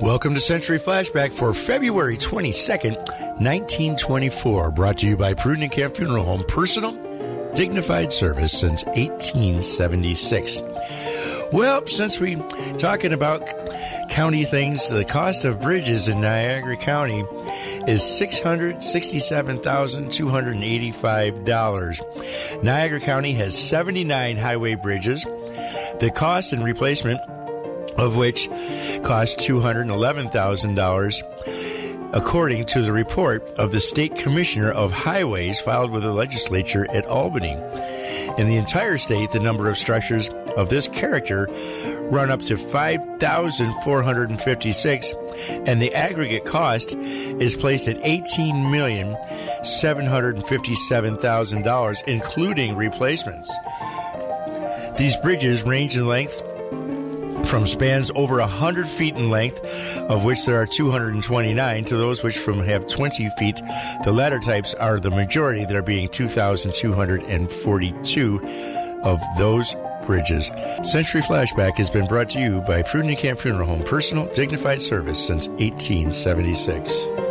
Welcome to Century Flashback for February 22nd, 1924. Brought to you by Prudden Kandt Funeral Home. Personal, dignified service since 1876. Well, since we're talking about county things, the cost of bridges in Niagara County is $667,285. Niagara County has 79 highway bridges. The cost and replacement of which cost $211,000, according to the report of the State Commissioner of Highways filed with the legislature at Albany. In the entire state, the number of structures of this character run up to 5,456, and the aggregate cost is placed at $18,757,000, including replacements. These bridges range in length from spans over 100 feet in length, of which there are 229, to those which from have 20 feet. The latter types are the majority. There being 2,242 of those bridges. Century Flashback has been brought to you by Prudden Kandt Funeral Home, personal, dignified service since 1876.